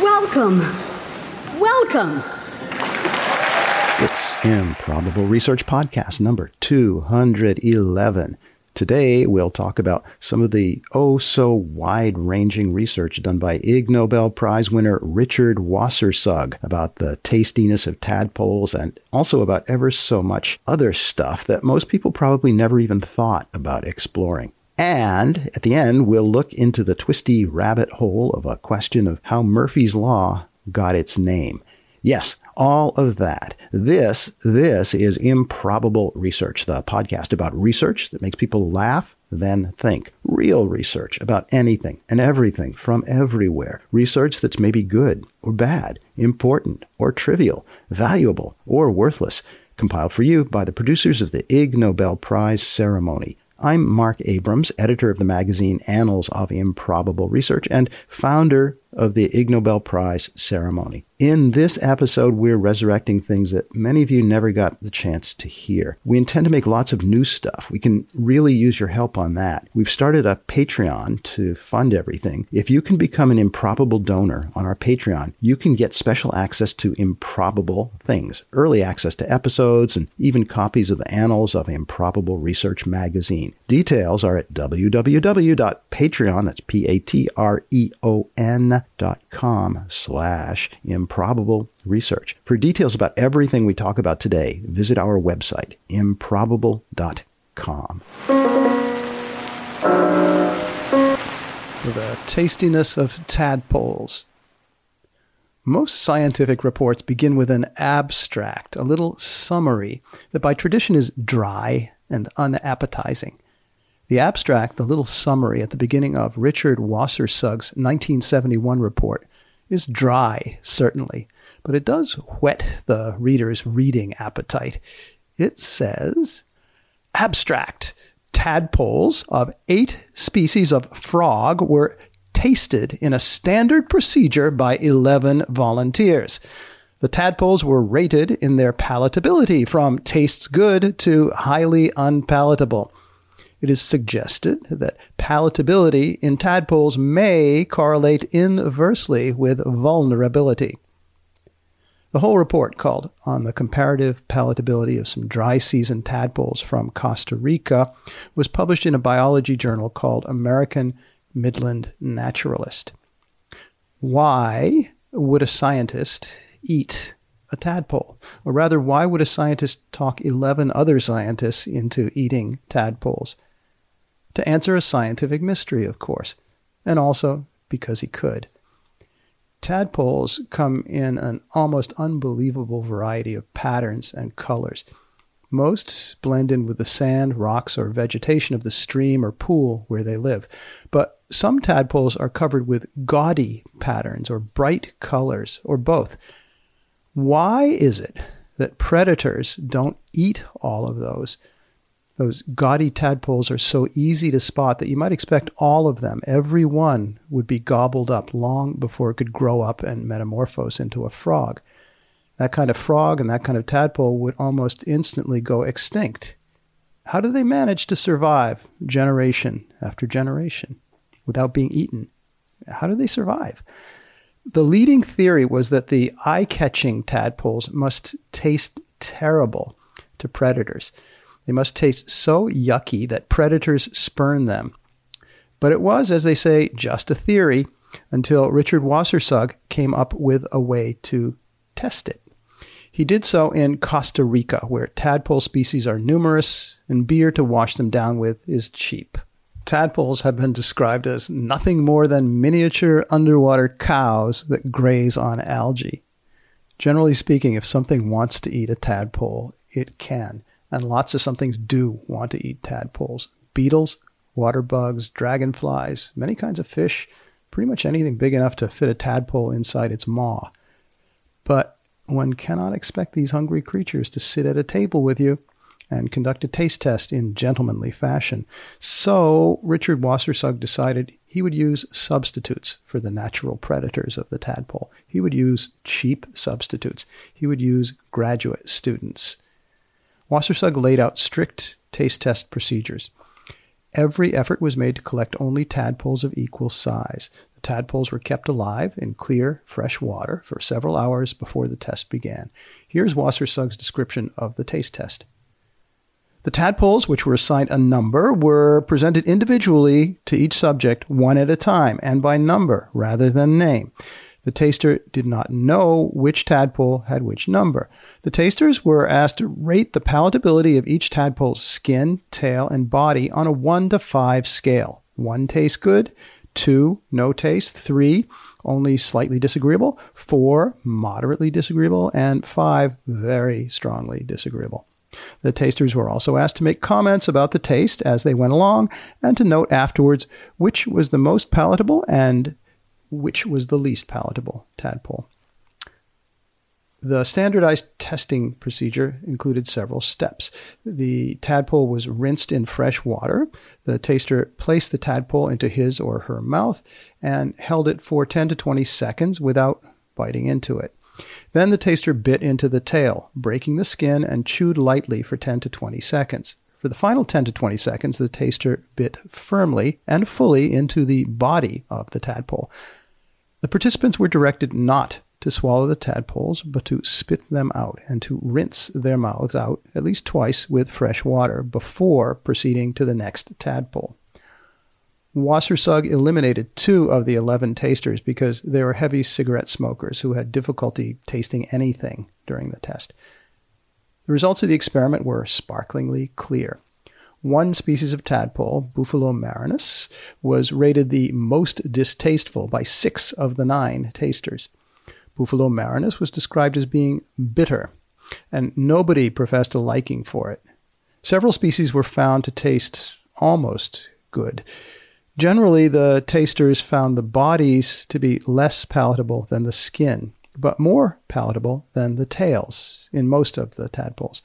Welcome. Welcome. It's Improbable Research Podcast number 211. Today, we'll talk about some of the oh so wide ranging research done by Ig Nobel Prize winner Richard Wassersug about the tastiness of tadpoles and also about ever so much other stuff that most people probably never even thought about exploring. And at the end, we'll look into the twisty rabbit hole of a question of how Murphy's Law got its name. Yes, all of that. This, this is Improbable Research, the podcast about research that makes people laugh, then think. Real research about anything and everything from everywhere. Research that's maybe good or bad, important or trivial, valuable or worthless. Compiled for you by the producers of the Ig Nobel Prize ceremony. I'm Marc Abrahams, editor of the magazine Annals of Improbable Research and founder of the Ig Nobel Prize ceremony. In this episode, we're resurrecting things that many of you never got the chance to hear. We intend to make lots of new stuff. We can really use your help on that. We've started a Patreon to fund everything. If you can become an improbable donor on our Patreon, you can get special access to improbable things, early access to episodes, and even copies of the Annals of Improbable Research magazine. Details are at www.patreon, that's P-A-T-R-E-O-N dot com slash improbable research. For details about everything we talk about today, visit our website, improbable.com. The tastiness of tadpoles. Most scientific reports begin with an abstract, a little summary that by tradition is dry and unappetizing. The abstract, the little summary at the beginning of Richard Wassersug's 1971 report, is dry, certainly, but it does whet the reader's reading appetite. It says Abstract Tadpoles of eight species of frog were tasted in a standard procedure by 11 volunteers. The tadpoles were rated in their palatability from tastes good to highly unpalatable it is suggested that palatability in tadpoles may correlate inversely with vulnerability. The whole report, called On the Comparative Palatability of Some Dry Season Tadpoles from Costa Rica, was published in a biology journal called American Midland Naturalist. Why would a scientist eat a tadpole? Or rather, why would a scientist talk 11 other scientists into eating tadpoles? To answer a scientific mystery, of course, and also because he could. Tadpoles come in an almost unbelievable variety of patterns and colors. Most blend in with the sand, rocks, or vegetation of the stream or pool where they live. But some tadpoles are covered with gaudy patterns or bright colors, or both. Why is it that predators don't eat all of those? Those gaudy tadpoles are so easy to spot that you might expect all of them, every one, would be gobbled up long before it could grow up and metamorphose into a frog. That kind of frog and that kind of tadpole would almost instantly go extinct. How do they manage to survive generation after generation without being eaten? How do they survive? The leading theory was that the eye catching tadpoles must taste terrible to predators. They must taste so yucky that predators spurn them. But it was, as they say, just a theory until Richard Wassersug came up with a way to test it. He did so in Costa Rica, where tadpole species are numerous and beer to wash them down with is cheap. Tadpoles have been described as nothing more than miniature underwater cows that graze on algae. Generally speaking, if something wants to eat a tadpole, it can and lots of somethings do want to eat tadpoles. Beetles, water bugs, dragonflies, many kinds of fish, pretty much anything big enough to fit a tadpole inside its maw. But one cannot expect these hungry creatures to sit at a table with you and conduct a taste test in gentlemanly fashion. So Richard Wassersug decided he would use substitutes for the natural predators of the tadpole. He would use cheap substitutes. He would use graduate students Wassersug laid out strict taste test procedures. Every effort was made to collect only tadpoles of equal size. The tadpoles were kept alive in clear, fresh water for several hours before the test began. Here's Wassersug's description of the taste test. The tadpoles, which were assigned a number, were presented individually to each subject one at a time and by number rather than name. The taster did not know which tadpole had which number. The tasters were asked to rate the palatability of each tadpole's skin, tail, and body on a 1 to 5 scale. 1 tastes good, 2 no taste, 3 only slightly disagreeable, 4 moderately disagreeable, and 5 very strongly disagreeable. The tasters were also asked to make comments about the taste as they went along and to note afterwards which was the most palatable and which was the least palatable tadpole. The standardized testing procedure included several steps. The tadpole was rinsed in fresh water. The taster placed the tadpole into his or her mouth and held it for 10 to 20 seconds without biting into it. Then the taster bit into the tail, breaking the skin, and chewed lightly for 10 to 20 seconds. For the final 10 to 20 seconds, the taster bit firmly and fully into the body of the tadpole. The participants were directed not to swallow the tadpoles, but to spit them out and to rinse their mouths out at least twice with fresh water before proceeding to the next tadpole. Wassersug eliminated two of the 11 tasters because they were heavy cigarette smokers who had difficulty tasting anything during the test. The results of the experiment were sparklingly clear. One species of tadpole, Bufo marinus, was rated the most distasteful by six of the nine tasters. Bufo marinus was described as being bitter, and nobody professed a liking for it. Several species were found to taste almost good. Generally, the tasters found the bodies to be less palatable than the skin, but more palatable than the tails in most of the tadpoles.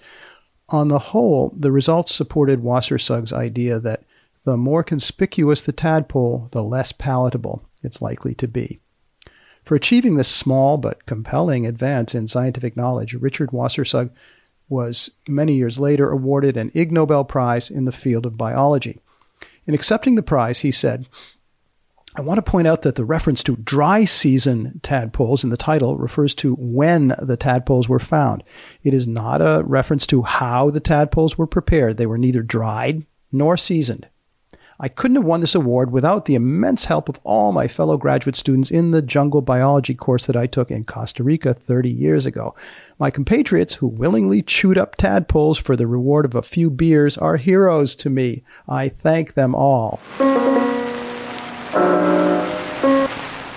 On the whole, the results supported Wassersug's idea that the more conspicuous the tadpole, the less palatable it's likely to be. For achieving this small but compelling advance in scientific knowledge, Richard Wassersug was many years later awarded an Ig Nobel Prize in the field of biology. In accepting the prize, he said, I want to point out that the reference to dry season tadpoles in the title refers to when the tadpoles were found. It is not a reference to how the tadpoles were prepared. They were neither dried nor seasoned. I couldn't have won this award without the immense help of all my fellow graduate students in the jungle biology course that I took in Costa Rica 30 years ago. My compatriots who willingly chewed up tadpoles for the reward of a few beers are heroes to me. I thank them all.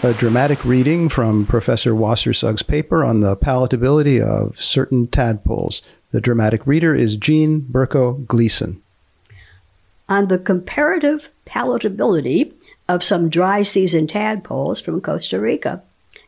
A dramatic reading from Professor Wassersug's paper on the palatability of certain tadpoles. The dramatic reader is Jean Berko Gleason on the comparative palatability of some dry season tadpoles from Costa Rica.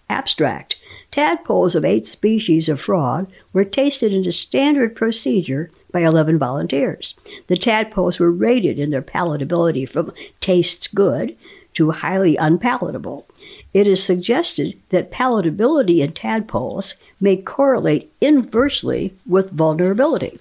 Abstract Tadpoles of eight species of frog were tasted in a standard procedure by 11 volunteers. The tadpoles were rated in their palatability from tastes good to highly unpalatable. It is suggested that palatability in tadpoles may correlate inversely with vulnerability.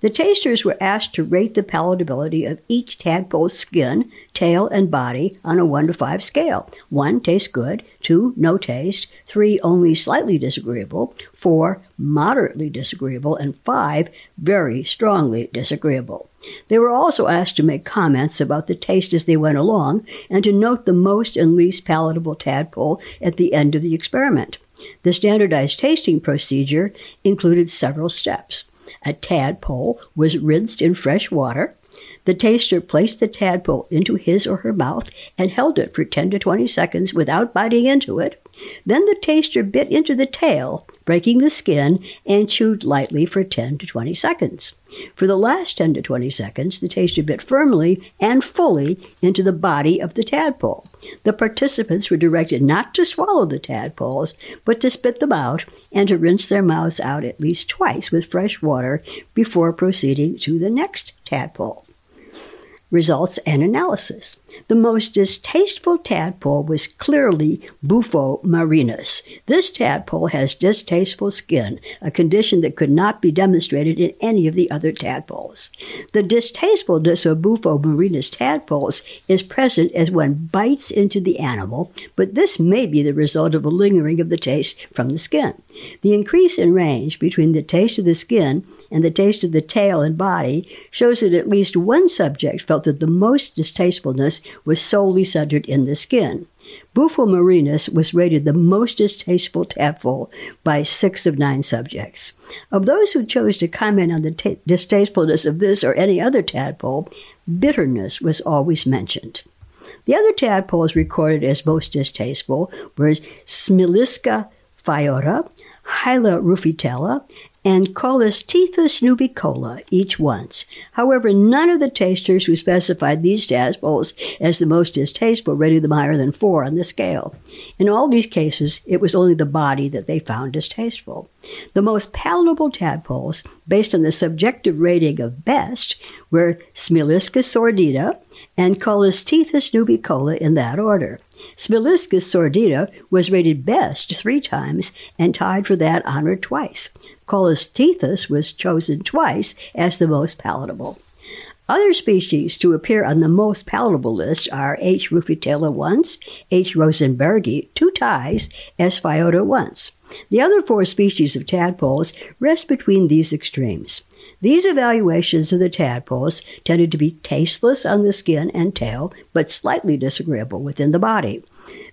The tasters were asked to rate the palatability of each tadpole's skin, tail, and body on a 1 to 5 scale. 1 tastes good, 2 no taste, 3 only slightly disagreeable, 4 moderately disagreeable, and 5 very strongly disagreeable. They were also asked to make comments about the taste as they went along and to note the most and least palatable tadpole at the end of the experiment. The standardized tasting procedure included several steps. A tadpole was rinsed in fresh water. The taster placed the tadpole into his or her mouth and held it for 10 to 20 seconds without biting into it. Then the taster bit into the tail, breaking the skin, and chewed lightly for 10 to 20 seconds. For the last 10 to 20 seconds, the taster bit firmly and fully into the body of the tadpole. The participants were directed not to swallow the tadpoles, but to spit them out and to rinse their mouths out at least twice with fresh water before proceeding to the next tadpole. Results and analysis. The most distasteful tadpole was clearly Bufo marinus. This tadpole has distasteful skin, a condition that could not be demonstrated in any of the other tadpoles. The distastefulness of Bufo marinus tadpoles is present as one bites into the animal, but this may be the result of a lingering of the taste from the skin. The increase in range between the taste of the skin and the taste of the tail and body shows that at least one subject felt that the most distastefulness was solely centered in the skin. Bufo marinus was rated the most distasteful tadpole by six of nine subjects. Of those who chose to comment on the t- distastefulness of this or any other tadpole, bitterness was always mentioned. The other tadpoles recorded as most distasteful were Smilisca phaeota, Hyla rufitella, and Colostethus nubicola each once. However, none of the tasters who specified these tadpoles as the most distasteful rated them higher than four on the scale. In all these cases, it was only the body that they found distasteful. The most palatable tadpoles, based on the subjective rating of best, were Smilisca sordida and Colostethus nubicola in that order. Smilisca sordida was rated best three times and tied for that honor twice. Colostethus was chosen twice as the most palatable. Other species to appear on the most palatable list are H. rufitella once, H. rosenbergi two ties, S. phaeota once. The other four species of tadpoles rest between these extremes. These evaluations of the tadpoles tended to be tasteless on the skin and tail, but slightly disagreeable within the body.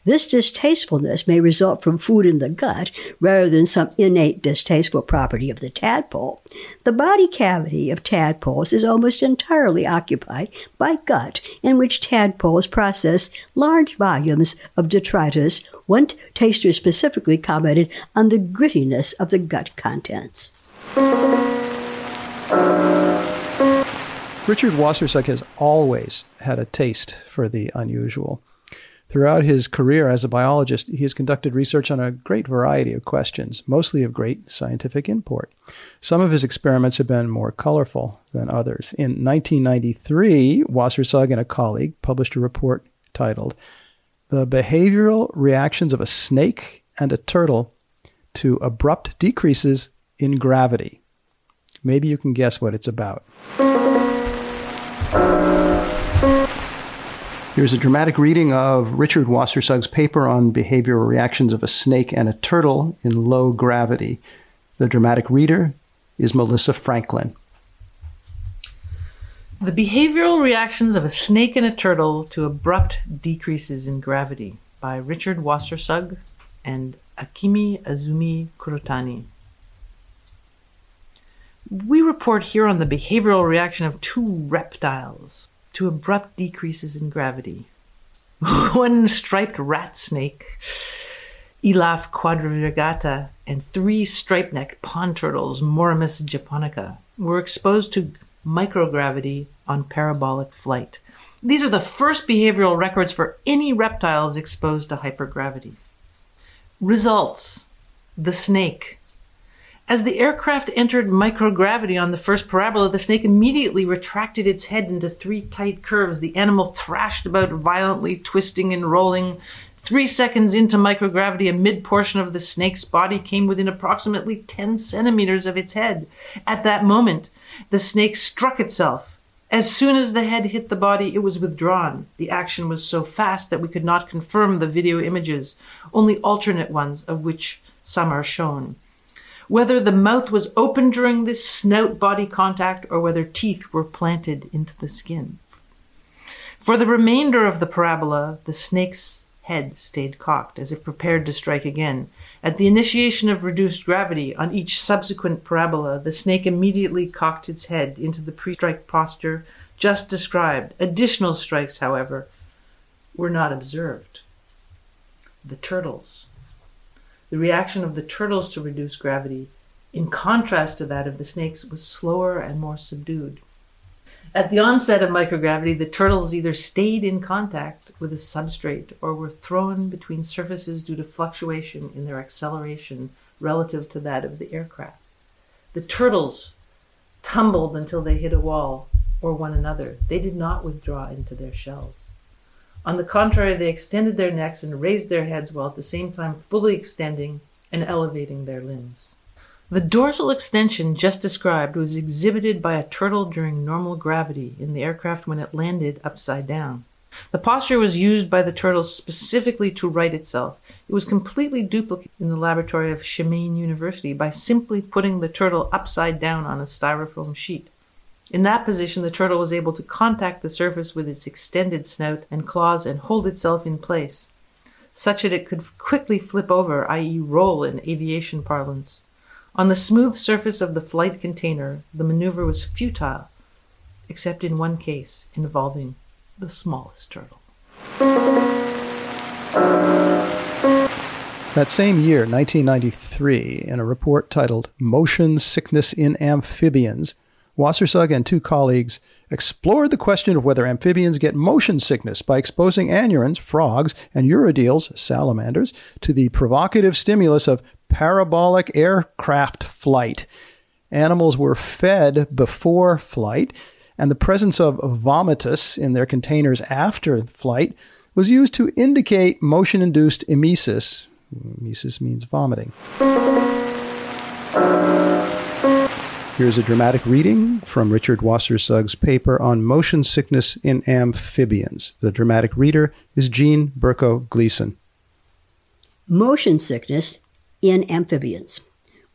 This distastefulness may result from food in the gut rather than some innate distasteful property of the tadpole. The body cavity of tadpoles is almost entirely occupied by gut, in which tadpoles process large volumes of detritus. One taster specifically commented on the grittiness of the gut contents. Richard Wassersug has always had a taste for the unusual. Throughout his career as a biologist, he has conducted research on a great variety of questions, mostly of great scientific import. Some of his experiments have been more colorful than others. In 1993, Wassersug and a colleague published a report titled The Behavioral Reactions of a Snake and a Turtle to Abrupt Decreases in Gravity. Maybe you can guess what it's about. Here's a dramatic reading of Richard Wassersug's paper on behavioral reactions of a snake and a turtle in low gravity. The dramatic reader is Melissa Franklin. The behavioral reactions of a snake and a turtle to abrupt decreases in gravity by Richard Wassersug and Akemi Izumi Kurotani. We report here on the behavioral reaction of two reptiles to abrupt decreases in gravity. One striped rat snake, Elaphe quadrivirgata, and three striped necked pond turtles, Mauremys japonica, were exposed to microgravity on parabolic flight. These are the first behavioral records for any reptiles exposed to hypergravity. Results The snake as the aircraft entered microgravity on the first parabola, the snake immediately retracted its head into three tight curves. The animal thrashed about violently, twisting and rolling. Three seconds into microgravity, a mid portion of the snake's body came within approximately 10 centimeters of its head. At that moment, the snake struck itself. As soon as the head hit the body, it was withdrawn. The action was so fast that we could not confirm the video images, only alternate ones, of which some are shown whether the mouth was open during this snout body contact or whether teeth were planted into the skin. For the remainder of the parabola, the snake's head stayed cocked, as if prepared to strike again. At the initiation of reduced gravity on each subsequent parabola, the snake immediately cocked its head into the pre strike posture just described. Additional strikes, however, were not observed. The turtles the reaction of the turtles to reduced gravity, in contrast to that of the snakes, was slower and more subdued. At the onset of microgravity, the turtles either stayed in contact with a substrate or were thrown between surfaces due to fluctuation in their acceleration relative to that of the aircraft. The turtles tumbled until they hit a wall or one another. They did not withdraw into their shells. On the contrary, they extended their necks and raised their heads while at the same time fully extending and elevating their limbs. The dorsal extension just described was exhibited by a turtle during normal gravity in the aircraft when it landed upside down. The posture was used by the turtle specifically to right itself. It was completely duplicated in the laboratory of Shimane University by simply putting the turtle upside down on a styrofoam sheet. In that position, the turtle was able to contact the surface with its extended snout and claws and hold itself in place, such that it could quickly flip over, i.e., roll in aviation parlance. On the smooth surface of the flight container, the maneuver was futile, except in one case involving the smallest turtle. That same year, 1993, in a report titled Motion Sickness in Amphibians, Wassersug and two colleagues explored the question of whether amphibians get motion sickness by exposing anurans, frogs, and urodeles, salamanders, to the provocative stimulus of parabolic aircraft flight. Animals were fed before flight, and the presence of vomitus in their containers after flight was used to indicate motion induced emesis. Emesis means vomiting. Here's a dramatic reading from Richard Wassersug's paper on motion sickness in amphibians. The dramatic reader is Jean Berko Gleason. Motion sickness in amphibians.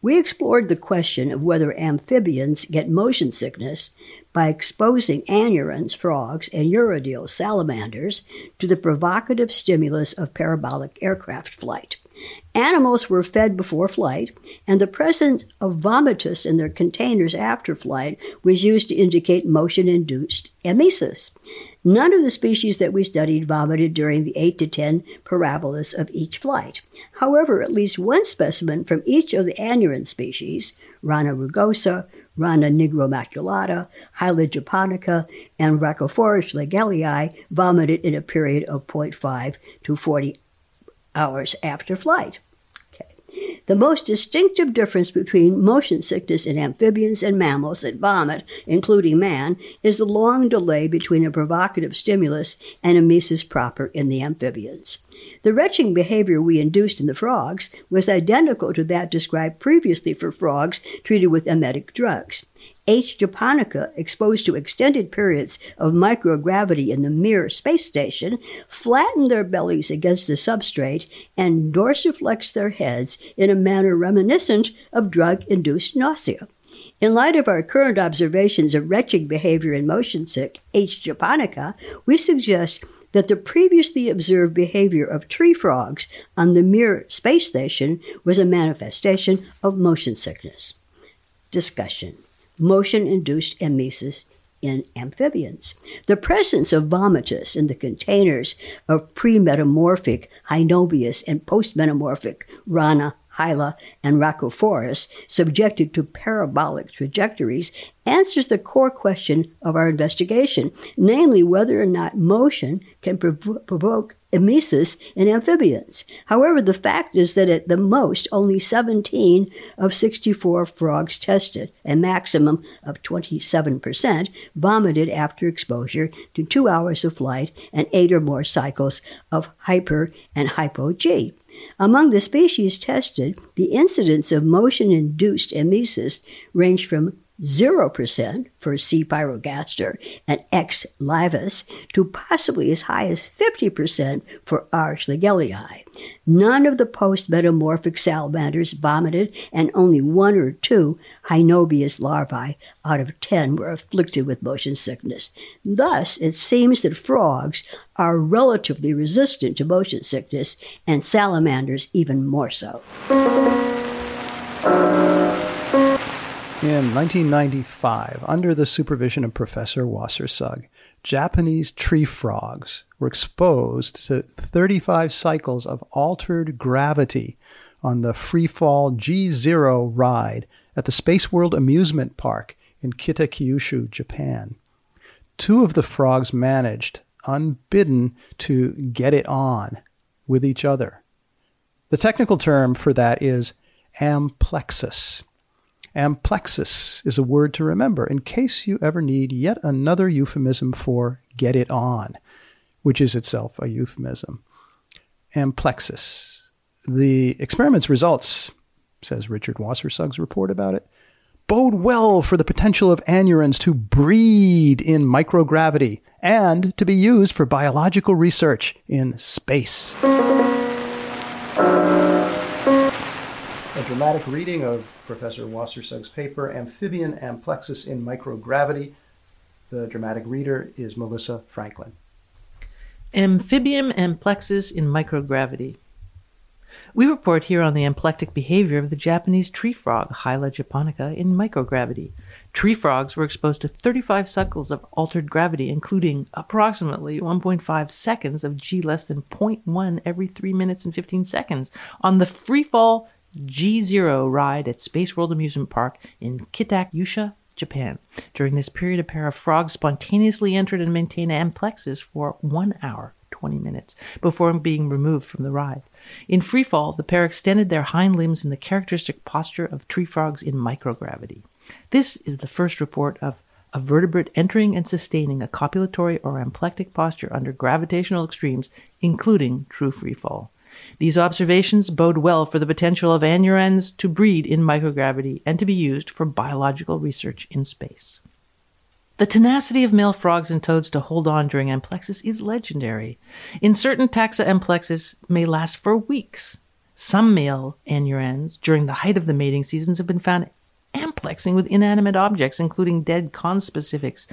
We explored the question of whether amphibians get motion sickness by exposing anurans, frogs, and urodele salamanders to the provocative stimulus of parabolic aircraft flight. Animals were fed before flight, and the presence of vomitus in their containers after flight was used to indicate motion induced emesis. None of the species that we studied vomited during the 8 to 10 parabolas of each flight. However, at least one specimen from each of the anuran species, Rana rugosa, Rana nigromaculata, Hyla japonica, and Rhacophorus schlegelii, vomited in a period of 0.5 to 40 hours after flight. Okay. The most distinctive difference between motion sickness in amphibians and mammals that vomit, including man, is the long delay between a provocative stimulus and emesis proper in the amphibians. The retching behavior we induced in the frogs was identical to that described previously for frogs treated with emetic drugs. H. japonica, exposed to extended periods of microgravity in the Mir space station, flattened their bellies against the substrate and dorsiflexed their heads in a manner reminiscent of drug induced nausea. In light of our current observations of retching behavior in motion sick H. japonica, we suggest that the previously observed behavior of tree frogs on the Mir space station was a manifestation of motion sickness. Discussion motion induced emesis in amphibians. The presence of vomitus in the containers of premetamorphic Hynobius and postmetamorphic Rana Hyla, and Rhacophorus, subjected to parabolic trajectories, answers the core question of our investigation, namely whether or not motion can prov- provoke emesis in amphibians. However, the fact is that at the most, only 17 of 64 frogs tested, a maximum of 27%, vomited after exposure to two hours of flight and eight or more cycles of hyper and hypo G. Among the species tested, the incidence of motion induced emesis ranged from 0% for C. pyrrhogaster and X. laevis to possibly as high as 50% for R. schlegelii. None of the post metamorphic salamanders vomited, and only one or two Hynobius larvae out of 10 were afflicted with motion sickness. Thus, it seems that frogs are relatively resistant to motion sickness, and salamanders even more so. In 1995, under the supervision of Professor Wassersug, Japanese tree frogs were exposed to 35 cycles of altered gravity on the freefall G0 ride at the Space World Amusement Park in Kitakyushu, Japan. Two of the frogs managed, unbidden, to get it on with each other. The technical term for that is amplexus. Amplexus is a word to remember in case you ever need yet another euphemism for get it on, which is itself a euphemism. Amplexus. The experiment's results, says Richard Wassersug's report about it, bode well for the potential of anurans to breed in microgravity and to be used for biological research in space. A dramatic reading of Professor Wassersug's paper, Amphibian Amplexus in Microgravity. The dramatic reader is Melissa Franklin. Amphibium amplexus in microgravity. We report here on the amplectic behavior of the Japanese tree frog, Hyla japonica, in microgravity. Tree frogs were exposed to 35 cycles of altered gravity, including approximately 1.5 seconds of g less than 0.1 every 3 minutes and 15 seconds on the freefall G0 ride at Space World Amusement Park in Kitakyushu, Japan. During this period, a pair of frogs spontaneously entered and maintained amplexus for one hour, 20 minutes, before being removed from the ride. In freefall, the pair extended their hind limbs in the characteristic posture of tree frogs in microgravity. This is the first report of a vertebrate entering and sustaining a copulatory or amplectic posture under gravitational extremes, including true freefall. These observations bode well for the potential of anurans to breed in microgravity and to be used for biological research in space. The tenacity of male frogs and toads to hold on during amplexus is legendary. In certain taxa, amplexus may last for weeks. Some male anurans, during the height of the mating seasons, have been found amplexing with inanimate objects, including dead conspecifics,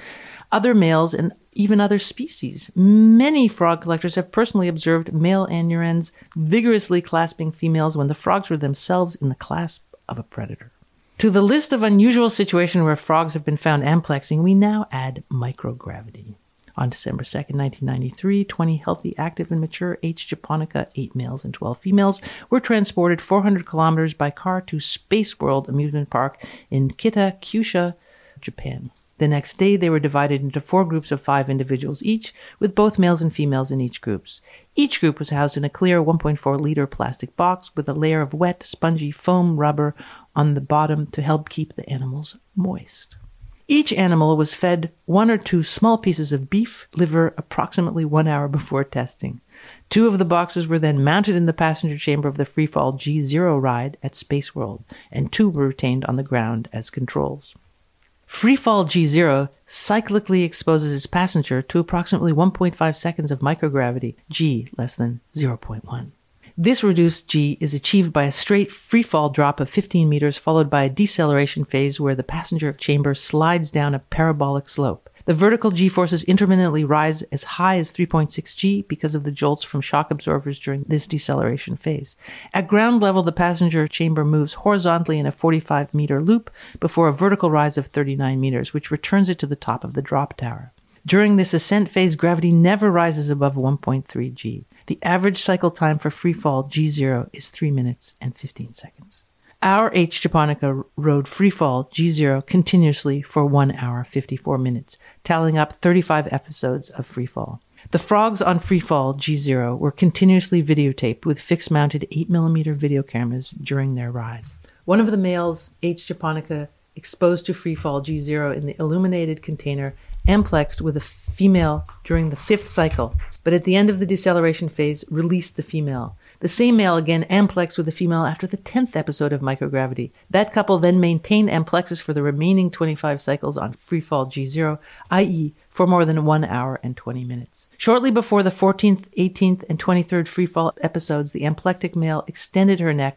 other males, and even other species. Many frog collectors have personally observed male anurans vigorously clasping females when the frogs were themselves in the clasp of a predator. To the list of unusual situations where frogs have been found amplexing, we now add microgravity. On December 2nd, 1993, 20 healthy, active, and mature H. japonica, 8 males and 12 females, were transported 400 kilometers by car to Space World Amusement Park in Kitakyushu, Japan. The next day, they were divided into four groups of five individuals each, with both males and females in each groups. Each group was housed in a clear 1.4 liter plastic box with a layer of wet, spongy foam rubber on the bottom to help keep the animals moist. Each animal was fed one or two small pieces of beef liver approximately one hour before testing. Two of the boxes were then mounted in the passenger chamber of the freefall G0 ride at Space World, and two were retained on the ground as controls. Freefall G0 cyclically exposes its passenger to approximately 1.5 seconds of microgravity, G less than 0.1. This reduced G is achieved by a straight freefall drop of 15 meters, followed by a deceleration phase where the passenger chamber slides down a parabolic slope. The vertical G forces intermittently rise as high as 3.6 G because of the jolts from shock absorbers during this deceleration phase. At ground level, the passenger chamber moves horizontally in a 45 meter loop before a vertical rise of 39 meters, which returns it to the top of the drop tower. During this ascent phase, gravity never rises above 1.3 G. The average cycle time for freefall G0 is 3 minutes and 15 seconds. Our H. japonica rode freefall G0 continuously for 1 hour 54 minutes, tallying up 35 episodes of freefall. The frogs on freefall G0 were continuously videotaped with fixed mounted 8mm video cameras during their ride. One of the males, H. japonica, exposed to freefall G0 in the illuminated container, amplexed with a female during the fifth cycle, but at the end of the deceleration phase, released the female. The same male again amplexed with the female after the 10th episode of microgravity. That couple then maintained amplexus for the remaining 25 cycles on freefall G0, i.e., for more than 1 hour and 20 minutes. Shortly before the 14th, 18th, and 23rd freefall episodes, the amplectic male extended her neck.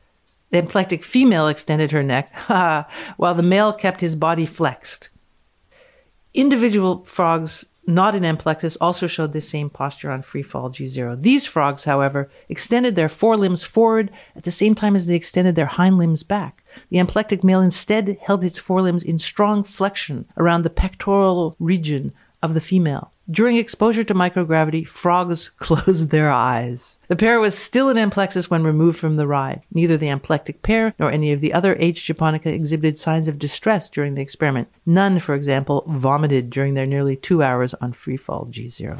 The amplectic female extended her neck, while the male kept his body flexed. Individual frogs not in amplexus also showed this same posture on free fall G0. These frogs, however, extended their forelimbs forward at the same time as they extended their hind limbs back. The amplectic male instead held its forelimbs in strong flexion around the pectoral region of the female. During exposure to microgravity, frogs closed their eyes. The pair was still in amplexus when removed from the ride. Neither the amplectic pair nor any of the other H. japonica exhibited signs of distress during the experiment. None, for example, vomited during their nearly two hours on freefall G0.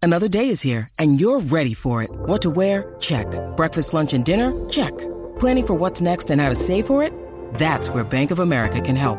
Another day is here, and you're ready for it. What to wear? Check. Breakfast, lunch, and dinner? Check. Planning for what's next and how to save for it? That's where Bank of America can help.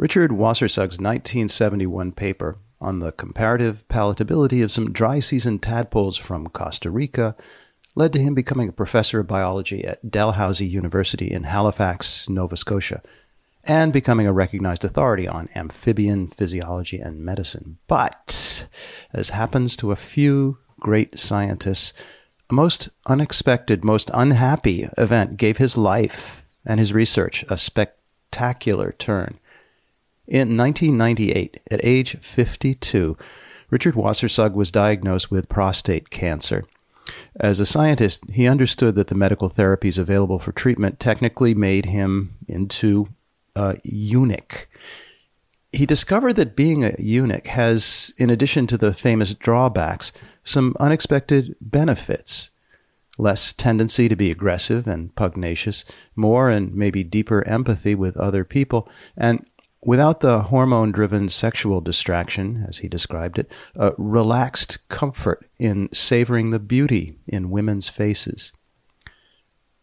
Richard Wassersug's 1971 paper on the comparative palatability of some dry season tadpoles from Costa Rica led to him becoming a professor of biology at Dalhousie University in Halifax, Nova Scotia, and becoming a recognized authority on amphibian physiology and medicine. But, as happens to a few great scientists, a most unexpected, most unhappy event gave his life and his research a spectacular turn. In 1998, at age 52, Richard Wassersug was diagnosed with prostate cancer. As a scientist, he understood that the medical therapies available for treatment technically made him into a eunuch. He discovered that being a eunuch has, in addition to the famous drawbacks, some unexpected benefits. Less tendency to be aggressive and pugnacious, more and maybe deeper empathy with other people, and Without the hormone driven sexual distraction, as he described it, a relaxed comfort in savoring the beauty in women's faces.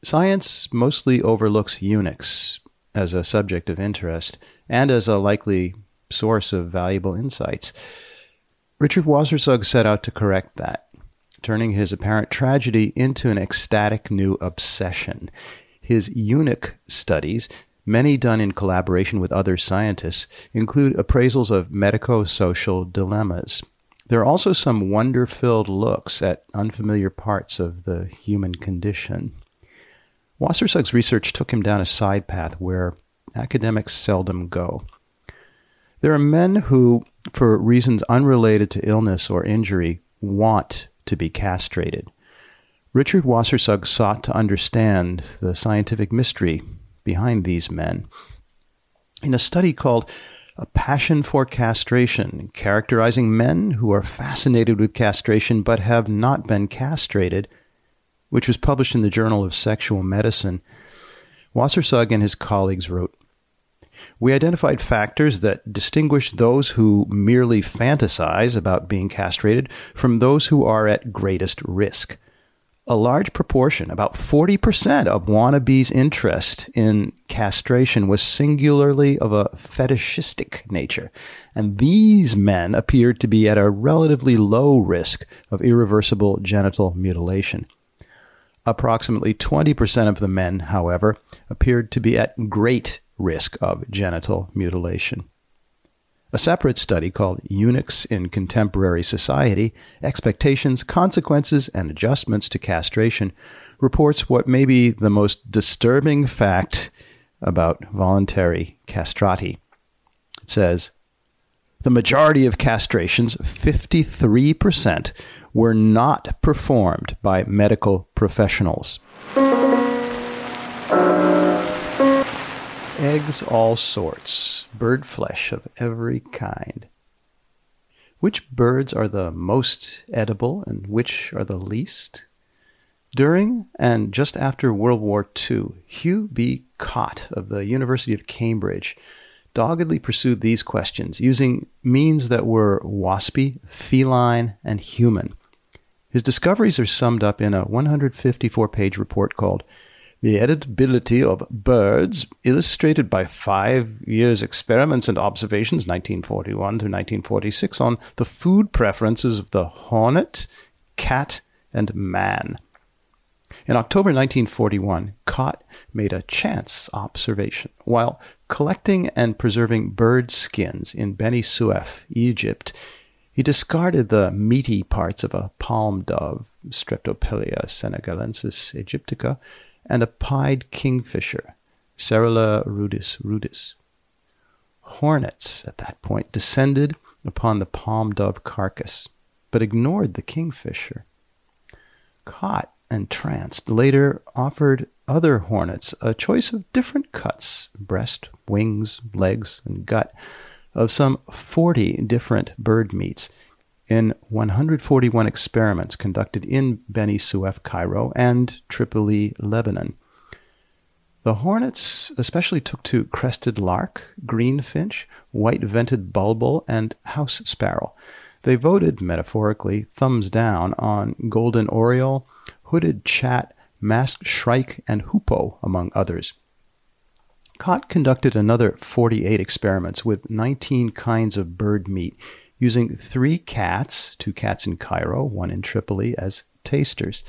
Science mostly overlooks eunuchs as a subject of interest and as a likely source of valuable insights. Richard Wassersug set out to correct that, turning his apparent tragedy into an ecstatic new obsession. His eunuch studies many done in collaboration with other scientists, include appraisals of medico social dilemmas. There are also some wonder filled looks at unfamiliar parts of the human condition. Wassersug's research took him down a side path where academics seldom go. There are men who, for reasons unrelated to illness or injury, want to be castrated. Richard Wassersug sought to understand the scientific mystery behind these men. In a study called A Passion for Castration, characterizing men who are fascinated with castration but have not been castrated, which was published in the Journal of Sexual Medicine, Wassersug and his colleagues wrote we identified factors that distinguish those who merely fantasize about being castrated from those who are at greatest risk a large proportion, about 40% of wannabes' interest in castration was singularly of a fetishistic nature. And these men appeared to be at a relatively low risk of irreversible genital mutilation. Approximately 20% of the men, however, appeared to be at great risk of genital mutilation. A separate study called Eunuchs in Contemporary Society Expectations, Consequences, and Adjustments to Castration reports what may be the most disturbing fact about voluntary castrati. It says the majority of castrations, 53%, were not performed by medical professionals. Eggs all sorts, bird flesh of every kind. Which birds are the most edible and which are the least? During and just after World War II, Hugh B. Cott of the University of Cambridge doggedly pursued these questions using means that were waspy, feline, and human. His discoveries are summed up in a 154 page report called the edibility of birds, illustrated by five years' experiments and observations, 1941 to 1946, on the food preferences of the hornet, cat, and man. In October 1941, Cott made a chance observation. While collecting and preserving bird skins in Beni Suef, Egypt, he discarded the meaty parts of a palm dove, Streptopelia senegalensis aegyptica, and a pied kingfisher, Ceryle rudis rudis. Hornets at that point descended upon the palm dove carcass, but ignored the kingfisher. Cott and tranced, later offered other hornets a choice of different cuts breast, wings, legs, and gut of some 40 different bird meats in 141 experiments conducted in Beni Suef, Cairo, and Tripoli, Lebanon. The hornets especially took to crested lark, greenfinch, white vented bulbul, and house sparrow. They voted, metaphorically, thumbs down on golden oriole, hooded chat, masked shrike, and hoopoe, among others. Cott conducted another 48 experiments with 19 kinds of bird meat, using three cats, two cats in Cairo, one in Tripoli, as tasters.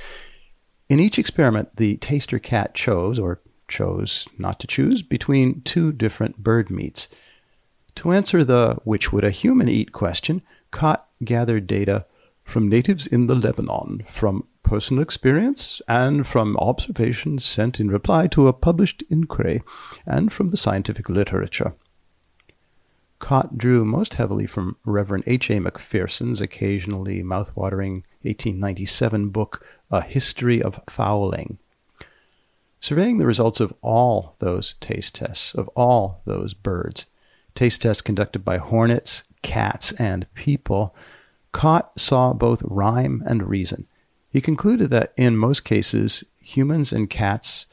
In each experiment, the taster cat chose, or chose not to choose, between two different bird meats. To answer the which would a human eat question, Cott gathered data from natives in the Lebanon, from personal experience, and from observations sent in reply to a published inquiry, and from the scientific literature. Cott drew most heavily from Reverend H. A. Macpherson's occasionally mouth-watering 1897 book, A History of Fowling. Surveying the results of all those taste tests, of all those birds, taste tests conducted by hornets, cats, and people, Cott saw both rhyme and reason. He concluded that in most cases, humans and cats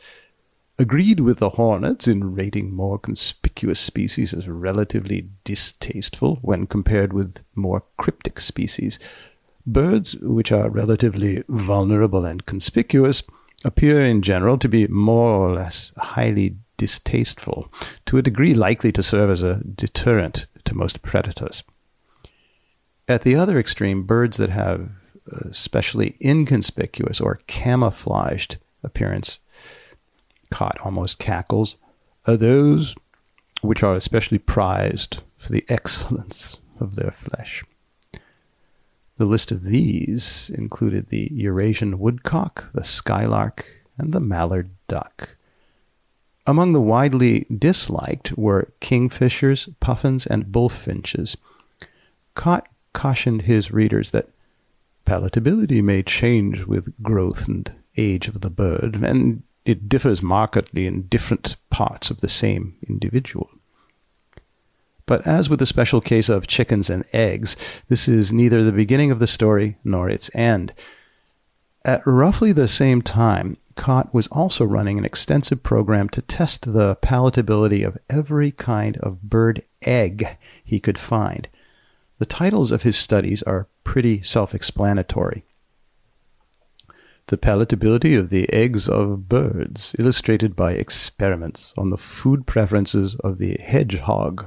agreed with the hornets in rating more conspicuous species as relatively distasteful when compared with more cryptic species. Birds, which are relatively vulnerable and conspicuous, appear in general to be more or less highly distasteful, to a degree likely to serve as a deterrent to most predators. At the other extreme, birds that have especially inconspicuous or camouflaged appearance, Cott almost cackles, are those which are especially prized for the excellence of their flesh. The list of these included the Eurasian woodcock, the skylark, and the mallard duck. Among the widely disliked were kingfishers, puffins, and bullfinches. Cott cautioned his readers that palatability may change with growth and age of the bird, and it differs markedly in different parts of the same individual. But as with the special case of chickens and eggs, this is neither the beginning of the story nor its end. At roughly the same time, Cott was also running an extensive program to test the palatability of every kind of bird egg he could find. The titles of his studies are pretty self explanatory. The palatability of the eggs of birds, illustrated by experiments on the food preferences of the hedgehog,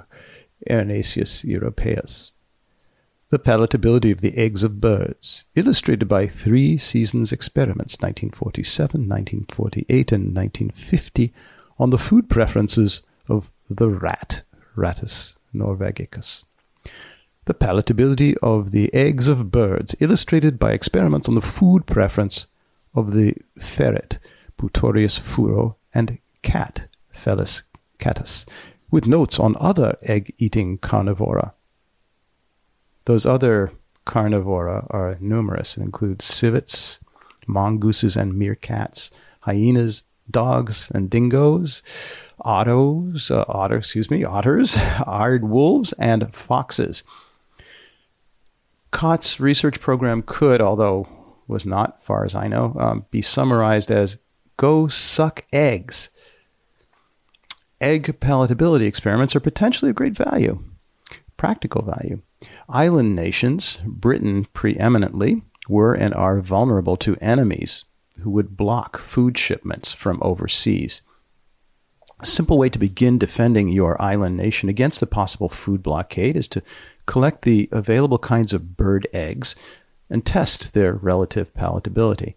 Erinaceus europaeus. The palatability of the eggs of birds, illustrated by three seasons experiments, 1947, 1948, and 1950, on the food preferences of the rat, Rattus norvegicus the palatability of the eggs of birds, illustrated by experiments on the food preference of the ferret, Putorius furo, and cat, Felis catus, with notes on other egg eating carnivora. Those other carnivora are numerous and include civets, mongooses and meerkats, hyenas, dogs and dingoes, ottos, uh, otter, excuse me, otters, aardwolves, and foxes. Cott's research program could, although was not, far as I know, um, be summarized as go suck eggs. Egg palatability experiments are potentially of great value, practical value. Island nations, Britain preeminently, were and are vulnerable to enemies who would block food shipments from overseas. A simple way to begin defending your island nation against a possible food blockade is to collect the available kinds of bird eggs and test their relative palatability.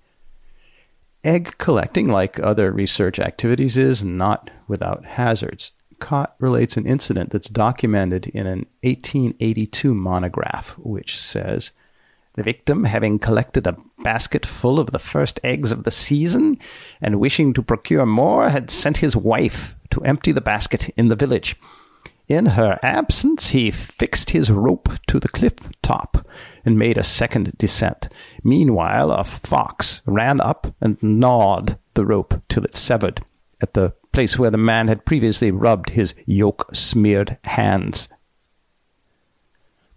Egg collecting, like other research activities, is not without hazards. Cott relates an incident that's documented in an 1882 monograph, which says The victim, having collected a basket full of the first eggs of the season and wishing to procure more, had sent his wife to empty the basket in the village. In her absence, he fixed his rope to the cliff top, and made a second descent. Meanwhile, a fox ran up and gnawed the rope till it severed at the place where the man had previously rubbed his yoke smeared hands.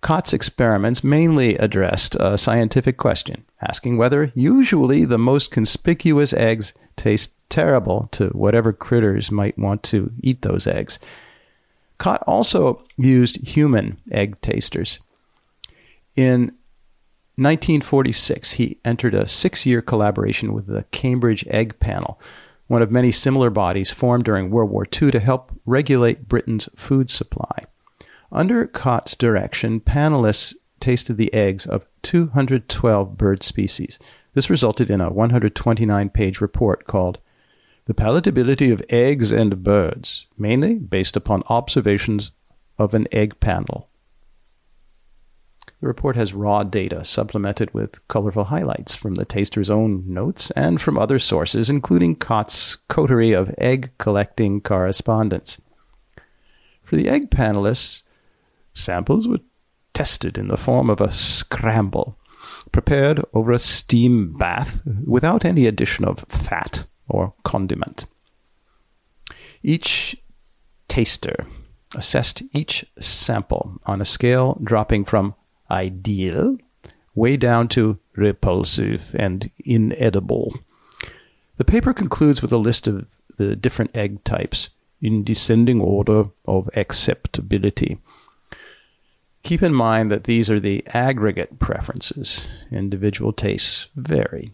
Cott's experiments mainly addressed a scientific question, asking whether usually the most conspicuous eggs taste terrible to whatever critters might want to eat those eggs. Cott also used human egg tasters. In 1946, he entered a six year collaboration with the Cambridge Egg Panel, one of many similar bodies formed during World War II to help regulate Britain's food supply. Under Cott's direction, panelists tasted the eggs of 212 bird species. This resulted in a 129 page report called The Palatability of Eggs and Birds, mainly based upon observations of an egg panel. The report has raw data supplemented with colorful highlights from the taster's own notes and from other sources, including Cott's coterie of egg collecting correspondence. For the egg panelists, samples were tested in the form of a scramble, prepared over a steam bath without any addition of fat or condiment. Each taster assessed each sample on a scale dropping from ideal way down to repulsive and inedible. The paper concludes with a list of the different egg types in descending order of acceptability. Keep in mind that these are the aggregate preferences. Individual tastes vary.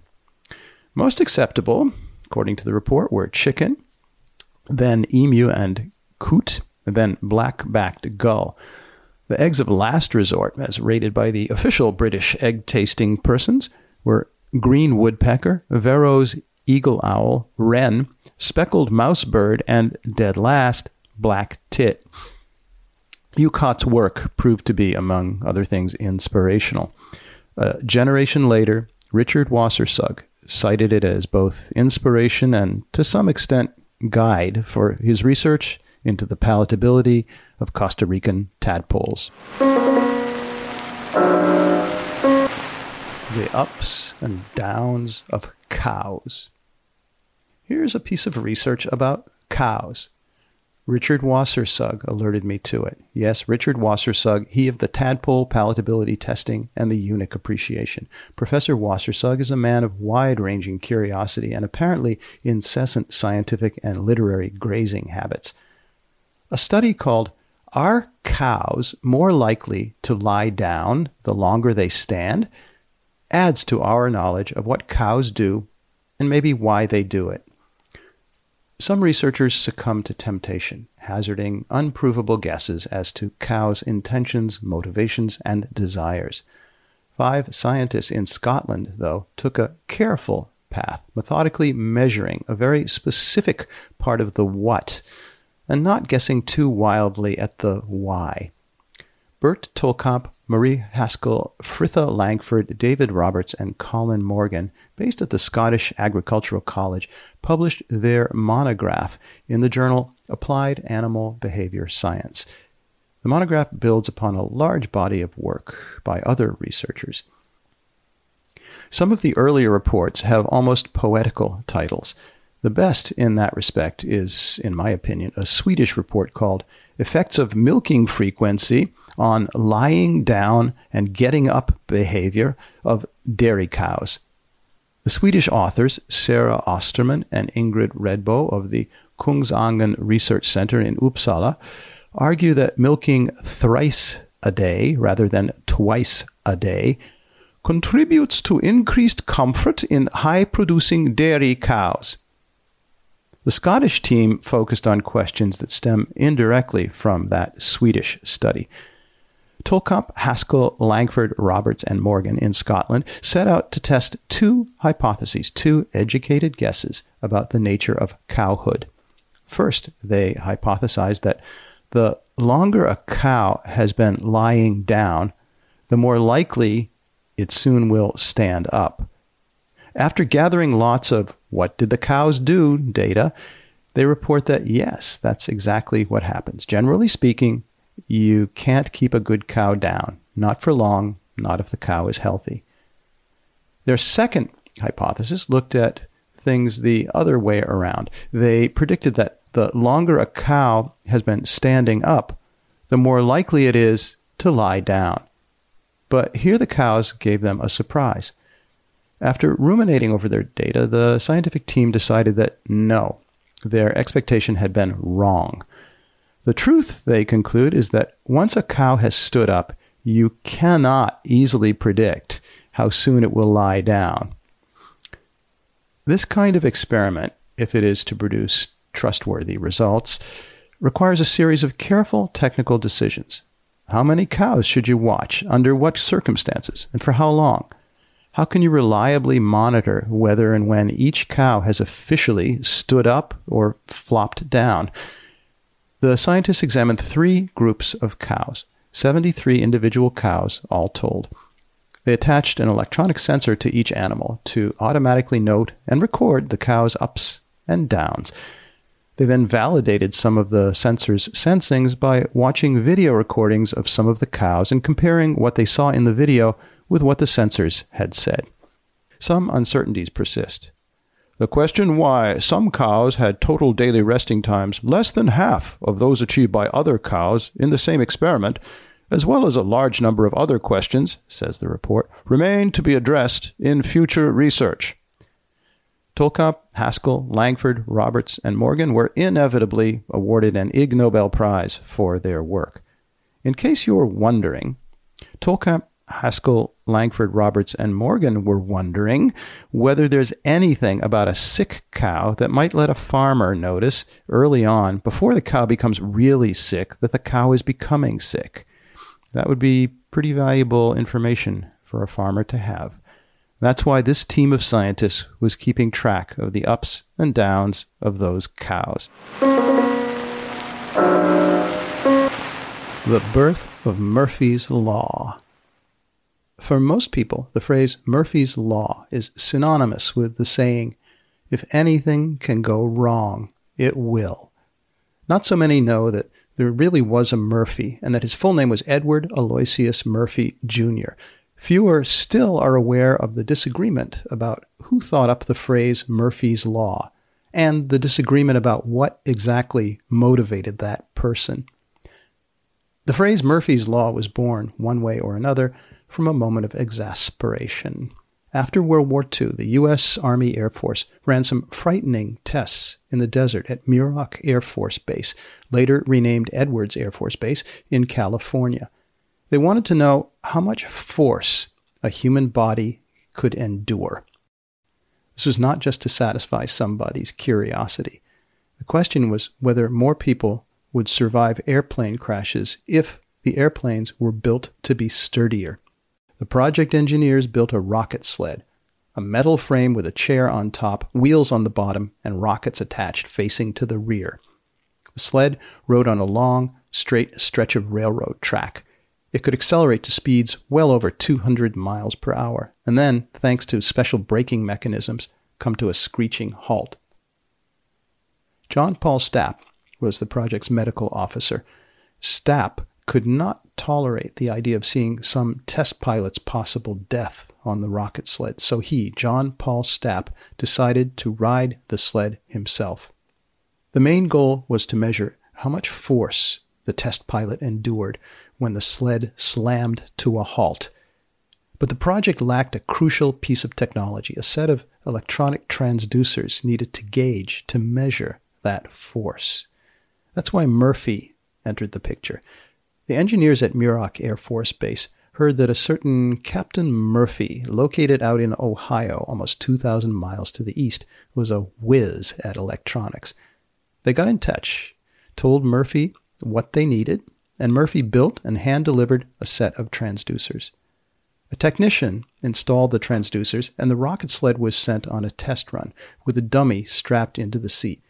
Most acceptable, according to the report, were chicken, then emu and coot, then black backed gull. The eggs of last resort, as rated by the official British egg tasting persons, were green woodpecker, Verreaux's eagle owl, wren, speckled mouse bird, and, dead last, black tit. Hugh Cott's work proved to be, among other things, inspirational. A generation later, Richard Wassersug cited it as both inspiration and, to some extent, guide for his research into the palatability of Costa Rican tadpoles. The ups and downs of cows. Here's a piece of research about cows. Richard Wassersug alerted me to it. Yes, Richard Wassersug, he of the tadpole palatability testing and the eunuch appreciation. Professor Wassersug is a man of wide ranging curiosity and apparently incessant scientific and literary grazing habits. A study called Are Cows More Likely to Lie Down the Longer They Stand? adds to our knowledge of what cows do and maybe why they do it. Some researchers succumb to temptation, hazarding unprovable guesses as to cows' intentions, motivations, and desires. Five scientists in Scotland, though, took a careful path, methodically measuring a very specific part of the what, and not guessing too wildly at the why. Bert Tolkamp Marie Haskell, Fritha Langford, David Roberts, and Colin Morgan, based at the Scottish Agricultural College, published their monograph in the journal Applied Animal Behavior Science. The monograph builds upon a large body of work by other researchers. Some of the earlier reports have almost poetical titles. The best in that respect is, in my opinion, a Swedish report called Effects of Milking Frequency on lying down and getting up behavior of dairy cows. The Swedish authors, Sarah Osterman and Ingrid Redbo of the Kungsangen Research Center in Uppsala, argue that milking thrice a day rather than twice a day contributes to increased comfort in high producing dairy cows. The Scottish team focused on questions that stem indirectly from that Swedish study. Tolkamp, Haskell, Langford, Roberts, and Morgan in Scotland set out to test two hypotheses, two educated guesses about the nature of cowhood. First, they hypothesized that the longer a cow has been lying down, the more likely it soon will stand up. After gathering lots of what did the cows do data, they report that yes, that's exactly what happens. Generally speaking, you can't keep a good cow down, not for long, not if the cow is healthy. Their second hypothesis looked at things the other way around. They predicted that the longer a cow has been standing up, the more likely it is to lie down. But here the cows gave them a surprise. After ruminating over their data, the scientific team decided that no, their expectation had been wrong. The truth, they conclude, is that once a cow has stood up, you cannot easily predict how soon it will lie down. This kind of experiment, if it is to produce trustworthy results, requires a series of careful technical decisions. How many cows should you watch? Under what circumstances? And for how long? How can you reliably monitor whether and when each cow has officially stood up or flopped down? The scientists examined three groups of cows, 73 individual cows, all told. They attached an electronic sensor to each animal to automatically note and record the cow's ups and downs. They then validated some of the sensor's sensings by watching video recordings of some of the cows and comparing what they saw in the video with what the sensors had said. Some uncertainties persist. The question why some cows had total daily resting times less than half of those achieved by other cows in the same experiment, as well as a large number of other questions, says the report, remain to be addressed in future research. Tolkamp, Haskell, Langford, Roberts, and Morgan were inevitably awarded an Ig Nobel Prize for their work. In case you're wondering, Tolkamp Haskell, Langford, Roberts, and Morgan were wondering whether there's anything about a sick cow that might let a farmer notice early on, before the cow becomes really sick, that the cow is becoming sick. That would be pretty valuable information for a farmer to have. That's why this team of scientists was keeping track of the ups and downs of those cows. The birth of Murphy's Law. For most people, the phrase Murphy's Law is synonymous with the saying, if anything can go wrong, it will. Not so many know that there really was a Murphy and that his full name was Edward Aloysius Murphy, Jr. Fewer still are aware of the disagreement about who thought up the phrase Murphy's Law and the disagreement about what exactly motivated that person. The phrase Murphy's Law was born, one way or another, from a moment of exasperation. After World War II, the U.S. Army Air Force ran some frightening tests in the desert at Muroc Air Force Base, later renamed Edwards Air Force Base, in California. They wanted to know how much force a human body could endure. This was not just to satisfy somebody's curiosity. The question was whether more people would survive airplane crashes if the airplanes were built to be sturdier. The project engineers built a rocket sled, a metal frame with a chair on top, wheels on the bottom, and rockets attached facing to the rear. The sled rode on a long, straight stretch of railroad track. It could accelerate to speeds well over 200 miles per hour, and then, thanks to special braking mechanisms, come to a screeching halt. John Paul Stapp was the project's medical officer. Stapp could not tolerate the idea of seeing some test pilot's possible death on the rocket sled, so he, John Paul Stapp, decided to ride the sled himself. The main goal was to measure how much force the test pilot endured when the sled slammed to a halt. But the project lacked a crucial piece of technology, a set of electronic transducers needed to gauge, to measure that force. That's why Murphy entered the picture. The engineers at Muroc Air Force Base heard that a certain Captain Murphy, located out in Ohio, almost 2,000 miles to the east, was a whiz at electronics. They got in touch, told Murphy what they needed, and Murphy built and hand delivered a set of transducers. A technician installed the transducers, and the rocket sled was sent on a test run with a dummy strapped into the seat.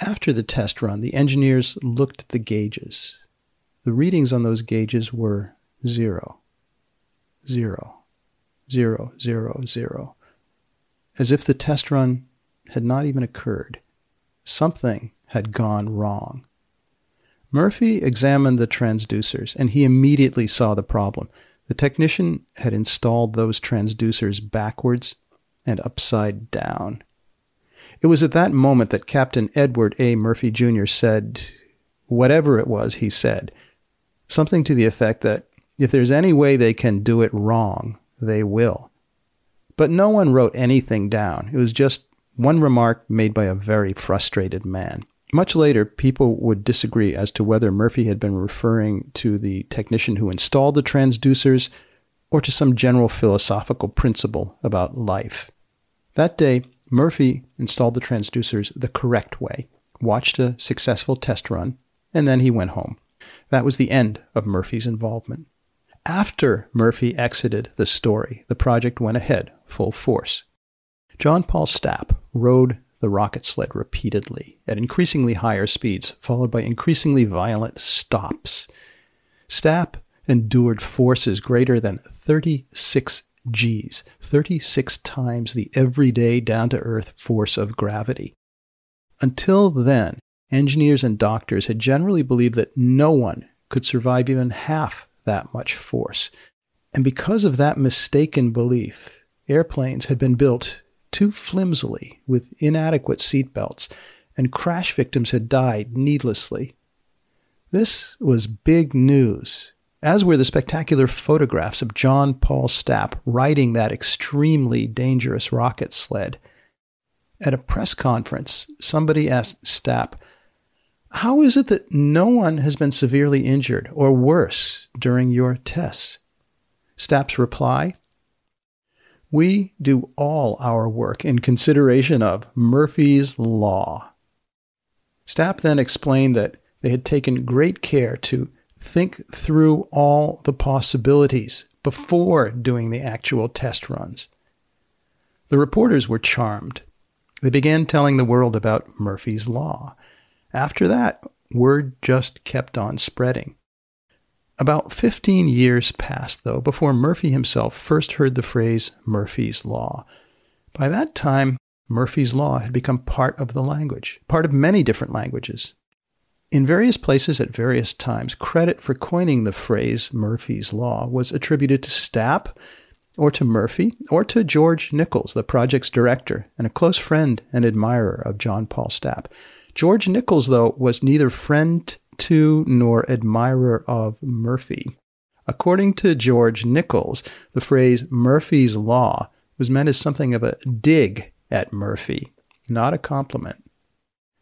After the test run, the engineers looked at the gauges. The readings on those gauges were zero, zero, zero, zero, zero, as if the test run had not even occurred. Something had gone wrong. Murphy examined the transducers and he immediately saw the problem. The technician had installed those transducers backwards and upside down. It was at that moment that Captain Edward A. Murphy Jr. said, whatever it was he said, something to the effect that if there's any way they can do it wrong, they will. But no one wrote anything down. It was just one remark made by a very frustrated man. Much later, people would disagree as to whether Murphy had been referring to the technician who installed the transducers or to some general philosophical principle about life. That day, Murphy installed the transducers the correct way, watched a successful test run, and then he went home. That was the end of Murphy's involvement. After Murphy exited the story, the project went ahead full force. John Paul Stapp rode the rocket sled repeatedly at increasingly higher speeds, followed by increasingly violent stops. Stapp endured forces greater than 36 G's, 36 times the everyday down to earth force of gravity. Until then, engineers and doctors had generally believed that no one could survive even half that much force. And because of that mistaken belief, airplanes had been built too flimsily with inadequate seatbelts, and crash victims had died needlessly. This was big news, as were the spectacular photographs of John Paul Stapp riding that extremely dangerous rocket sled. At a press conference, somebody asked Stapp, How is it that no one has been severely injured or worse during your tests? Stapp's reply we do all our work in consideration of Murphy's Law. Stapp then explained that they had taken great care to think through all the possibilities before doing the actual test runs. The reporters were charmed. They began telling the world about Murphy's Law. After that, word just kept on spreading. About 15 years passed, though, before Murphy himself first heard the phrase Murphy's Law. By that time, Murphy's Law had become part of the language, part of many different languages. In various places at various times, credit for coining the phrase Murphy's Law was attributed to Stapp, or to Murphy, or to George Nichols, the project's director and a close friend and admirer of John Paul Stapp. George Nichols, though, was neither friend to nor admirer of Murphy. According to George Nichols, the phrase Murphy's Law was meant as something of a dig at Murphy, not a compliment.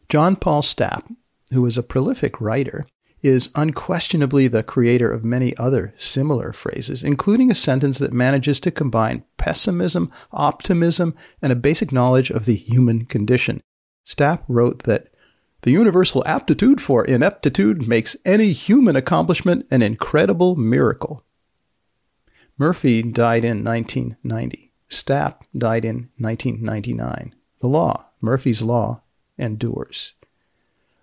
John Paul Stapp, who was a prolific writer, is unquestionably the creator of many other similar phrases, including a sentence that manages to combine pessimism, optimism, and a basic knowledge of the human condition. Stapp wrote that the universal aptitude for ineptitude makes any human accomplishment an incredible miracle. Murphy died in 1990. Stapp died in 1999. The law, Murphy's Law, endures.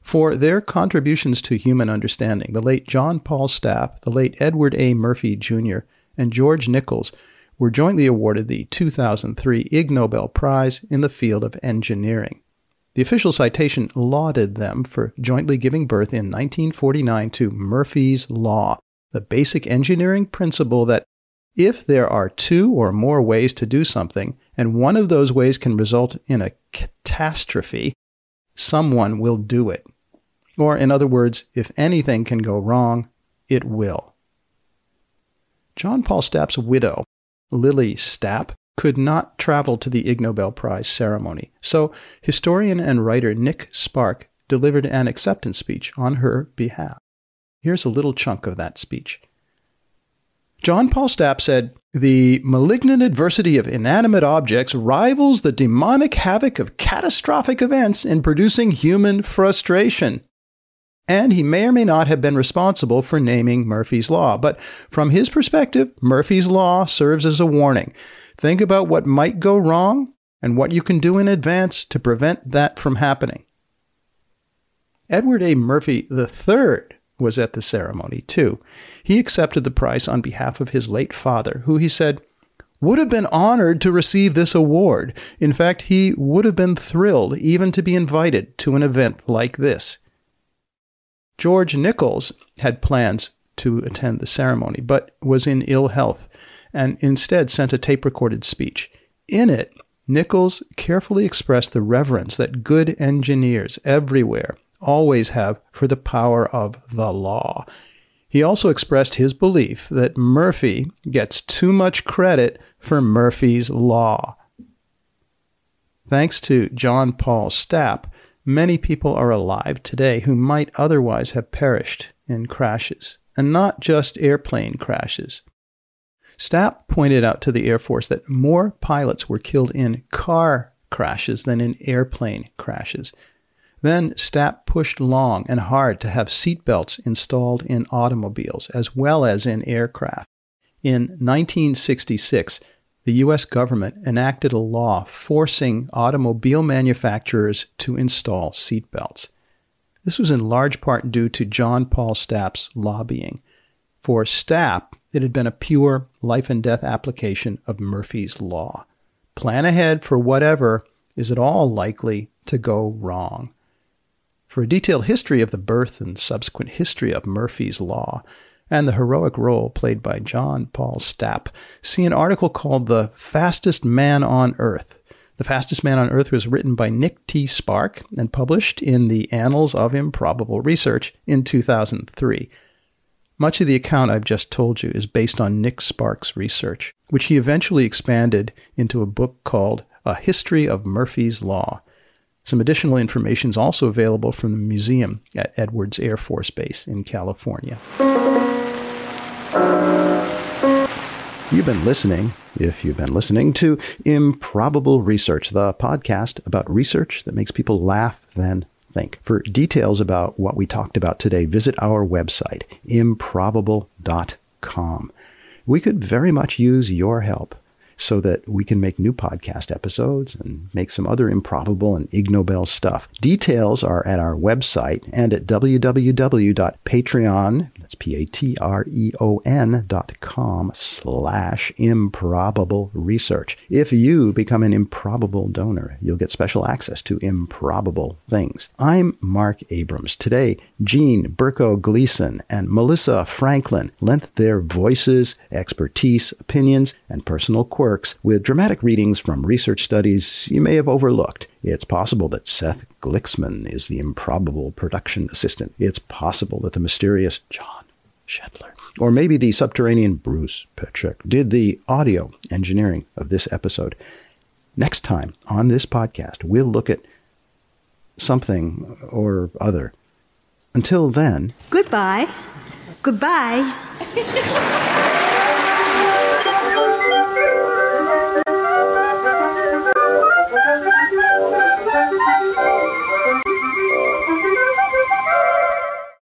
For their contributions to human understanding, the late John Paul Stapp, the late Edward A. Murphy Jr., and George Nichols were jointly awarded the 2003 Ig Nobel Prize in the field of engineering. The official citation lauded them for jointly giving birth in 1949 to Murphy's Law, the basic engineering principle that if there are two or more ways to do something, and one of those ways can result in a catastrophe, someone will do it. Or, in other words, if anything can go wrong, it will. John Paul Stapp's widow, Lily Stapp, could not travel to the Ig Nobel Prize ceremony. So, historian and writer Nick Spark delivered an acceptance speech on her behalf. Here's a little chunk of that speech. John Paul Stapp said, The malignant adversity of inanimate objects rivals the demonic havoc of catastrophic events in producing human frustration. And he may or may not have been responsible for naming Murphy's Law, but from his perspective, Murphy's Law serves as a warning. Think about what might go wrong and what you can do in advance to prevent that from happening. Edward A. Murphy III was at the ceremony, too. He accepted the prize on behalf of his late father, who he said would have been honored to receive this award. In fact, he would have been thrilled even to be invited to an event like this. George Nichols had plans to attend the ceremony, but was in ill health and instead sent a tape recorded speech. In it, Nichols carefully expressed the reverence that good engineers everywhere always have for the power of the law. He also expressed his belief that Murphy gets too much credit for Murphy's Law. Thanks to John Paul Stapp, many people are alive today who might otherwise have perished in crashes, and not just airplane crashes. Stapp pointed out to the Air Force that more pilots were killed in car crashes than in airplane crashes. Then Stapp pushed long and hard to have seatbelts installed in automobiles as well as in aircraft. In 1966, the U.S. government enacted a law forcing automobile manufacturers to install seatbelts. This was in large part due to John Paul Stapp's lobbying. For Stapp, it had been a pure life and death application of Murphy's Law. Plan ahead for whatever is at all likely to go wrong. For a detailed history of the birth and subsequent history of Murphy's Law and the heroic role played by John Paul Stapp, see an article called The Fastest Man on Earth. The Fastest Man on Earth was written by Nick T. Spark and published in the Annals of Improbable Research in 2003. Much of the account I've just told you is based on Nick Spark's research, which he eventually expanded into a book called A History of Murphy's Law. Some additional information is also available from the museum at Edwards Air Force Base in California. You've been listening, if you've been listening, to Improbable Research, the podcast about research that makes people laugh, then think. For details about what we talked about today, visit our website, improbable.com. We could very much use your help so that we can make new podcast episodes and make some other improbable and Ig Nobel stuff. Details are at our website and at www.patreon, that's P-A-T-R-E-O-N dot com slash improbable research. If you become an improbable donor, you'll get special access to improbable things. I'm Marc Abrahams. Today, Jean Berko Gleason and Melissa Franklin lent their voices, expertise, opinions, and personal quirks works with dramatic readings from research studies you may have overlooked. It's possible that Seth Gliksman is the improbable production assistant. It's possible that the mysterious Jon Shedler, or maybe the subterranean Bruce Petschek, did the audio engineering of this episode. Next time on this podcast, we'll look at something or other. Until then, goodbye. Goodbye.